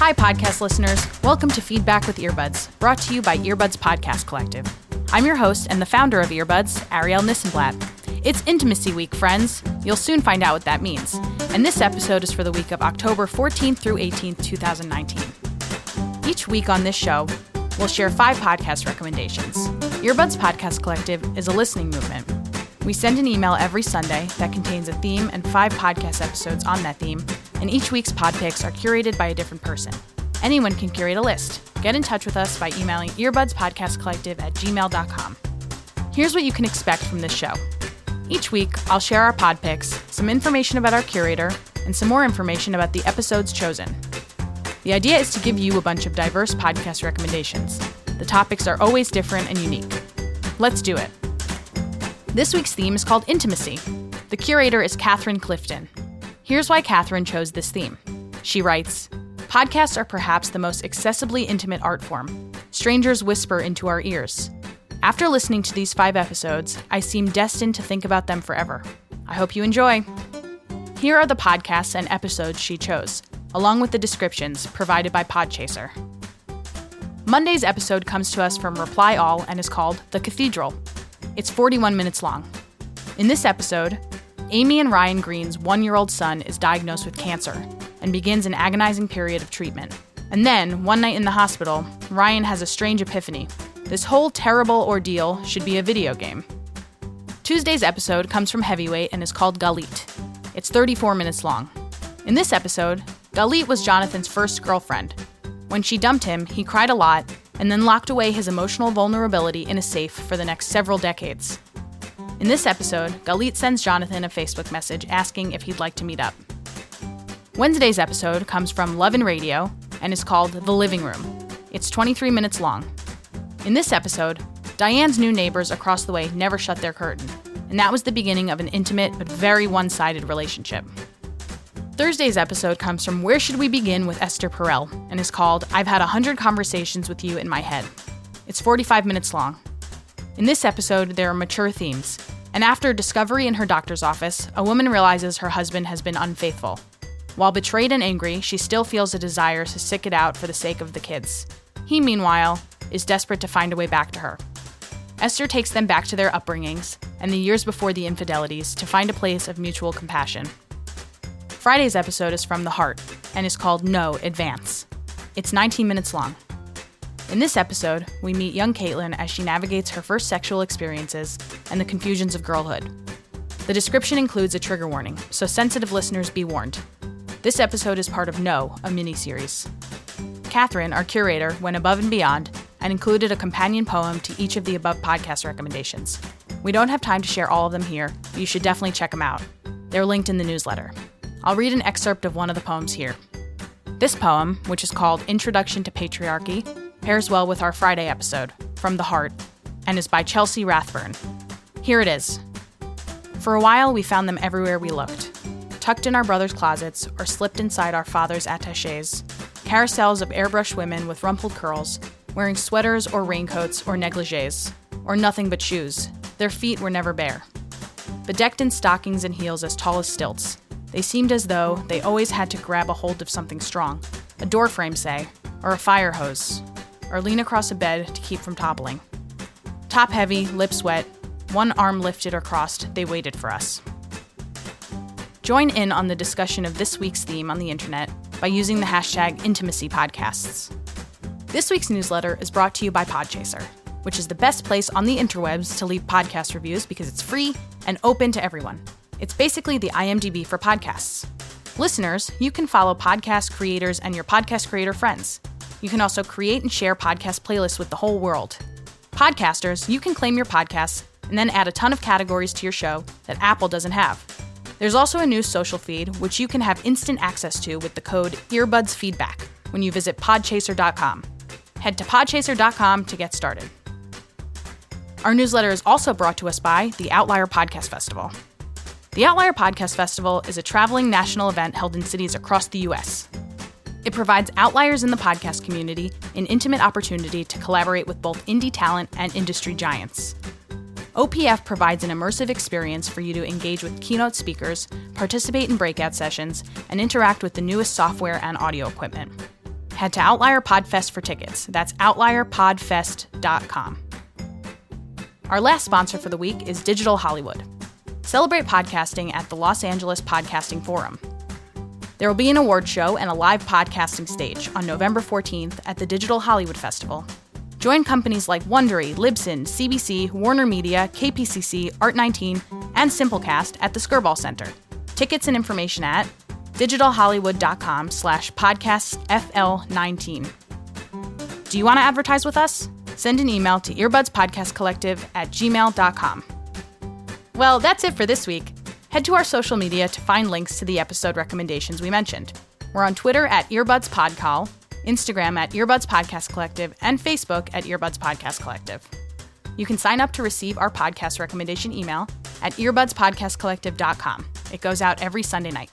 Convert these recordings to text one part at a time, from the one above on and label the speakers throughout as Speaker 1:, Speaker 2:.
Speaker 1: Hi, podcast listeners. Welcome to Feedback with Earbuds, brought to you by Earbuds Podcast Collective. I'm your host and the founder of Earbuds, Arielle Nissenblatt. It's Intimacy Week, friends. You'll soon find out what that means. And this episode is for the week of October 14th through 18th, 2019. Each week on this show, we'll share five podcast recommendations. Earbuds Podcast Collective is a listening movement. We send an email every Sunday that contains a theme and five podcast episodes on that theme, and each week's pod picks are curated by a different person. Anyone can curate a list. Get in touch with us by emailing earbudspodcastcollective at gmail.com. Here's what you can expect from this show. Each week, I'll share our pod picks, some information about our curator, and some more information about the episodes chosen. The idea is to give you a bunch of diverse podcast recommendations. The topics are always different and unique. Let's do it. This week's theme is called Intimacy. The curator is Katherine Clifton. Here's why Katherine chose this theme. She writes Podcasts are perhaps the most accessibly intimate art form. Strangers whisper into our ears. After listening to these five episodes, I seem destined to think about them forever. I hope you enjoy. Here are the podcasts and episodes she chose, along with the descriptions provided by Podchaser. Monday's episode comes to us from Reply All and is called The Cathedral. It's 41 minutes long. In this episode, Amy and Ryan Green's one year old son is diagnosed with cancer and begins an agonizing period of treatment. And then, one night in the hospital, Ryan has a strange epiphany. This whole terrible ordeal should be a video game. Tuesday's episode comes from Heavyweight and is called Galit. It's 34 minutes long. In this episode, Galit was Jonathan's first girlfriend, when she dumped him, he cried a lot and then locked away his emotional vulnerability in a safe for the next several decades. In this episode, Galit sends Jonathan a Facebook message asking if he'd like to meet up. Wednesday's episode comes from Love and Radio and is called The Living Room. It's 23 minutes long. In this episode, Diane's new neighbors across the way never shut their curtain, and that was the beginning of an intimate but very one sided relationship. Thursday's episode comes from Where Should We Begin with Esther Perel and is called I've Had a Hundred Conversations with You in My Head. It's 45 minutes long. In this episode, there are mature themes, and after a discovery in her doctor's office, a woman realizes her husband has been unfaithful. While betrayed and angry, she still feels a desire to stick it out for the sake of the kids. He, meanwhile, is desperate to find a way back to her. Esther takes them back to their upbringings and the years before the infidelities to find a place of mutual compassion. Friday's episode is from the heart and is called No Advance. It's 19 minutes long. In this episode, we meet young Caitlin as she navigates her first sexual experiences and the confusions of girlhood. The description includes a trigger warning, so sensitive listeners be warned. This episode is part of No, a miniseries. Katherine, our curator, went above and beyond and included a companion poem to each of the above podcast recommendations. We don't have time to share all of them here, but you should definitely check them out. They're linked in the newsletter. I'll read an excerpt of one of the poems here. This poem, which is called Introduction to Patriarchy, pairs well with our Friday episode, From the Heart, and is by Chelsea Rathburn. Here it is. For a while, we found them everywhere we looked tucked in our brother's closets or slipped inside our father's attaches, carousels of airbrushed women with rumpled curls, wearing sweaters or raincoats or negligees, or nothing but shoes. Their feet were never bare. Bedecked in stockings and heels as tall as stilts, they seemed as though they always had to grab a hold of something strong a door frame, say, or a fire hose, or lean across a bed to keep from toppling. Top heavy, lips wet, one arm lifted or crossed, they waited for us. Join in on the discussion of this week's theme on the internet by using the hashtag IntimacyPodcasts. This week's newsletter is brought to you by Podchaser, which is the best place on the interwebs to leave podcast reviews because it's free and open to everyone. It's basically the IMDb for podcasts. Listeners, you can follow podcast creators and your podcast creator friends. You can also create and share podcast playlists with the whole world. Podcasters, you can claim your podcasts and then add a ton of categories to your show that Apple doesn't have. There's also a new social feed, which you can have instant access to with the code EarbudsFeedback when you visit podchaser.com. Head to podchaser.com to get started. Our newsletter is also brought to us by the Outlier Podcast Festival. The Outlier Podcast Festival is a traveling national event held in cities across the U.S. It provides outliers in the podcast community an intimate opportunity to collaborate with both indie talent and industry giants. OPF provides an immersive experience for you to engage with keynote speakers, participate in breakout sessions, and interact with the newest software and audio equipment. Head to Outlier Podfest for tickets. That's outlierpodfest.com. Our last sponsor for the week is Digital Hollywood. Celebrate podcasting at the Los Angeles Podcasting Forum. There will be an award show and a live podcasting stage on November 14th at the Digital Hollywood Festival. Join companies like Wondery, Libsyn, CBC, Warner Media, KPCC, Art19, and Simplecast at the Skirball Center. Tickets and information at digitalhollywood.com slash podcastfl19. Do you want to advertise with us? Send an email to earbudspodcastcollective at gmail.com. Well, that's it for this week. Head to our social media to find links to the episode recommendations we mentioned. We're on Twitter at earbudspodcol, Instagram at Earbuds Podcast Collective, and Facebook at Earbuds Podcast Collective. You can sign up to receive our podcast recommendation email at earbudspodcastcollective.com. It goes out every Sunday night.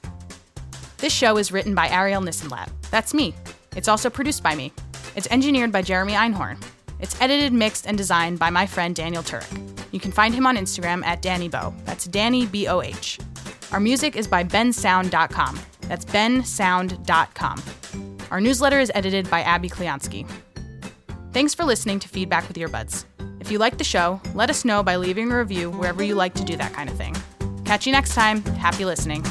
Speaker 1: This show is written by Arielle Nissenblatt. That's me. It's also produced by me. It's engineered by Jeremy Einhorn. It's edited, mixed, and designed by my friend Daniel Tureck. You can find him on Instagram at Danny Bo. That's Danny B O H. Our music is by bensound.com. That's bensound.com. Our newsletter is edited by Abby Klionsky. Thanks for listening to Feedback with Earbuds. If you like the show, let us know by leaving a review wherever you like to do that kind of thing. Catch you next time. Happy listening.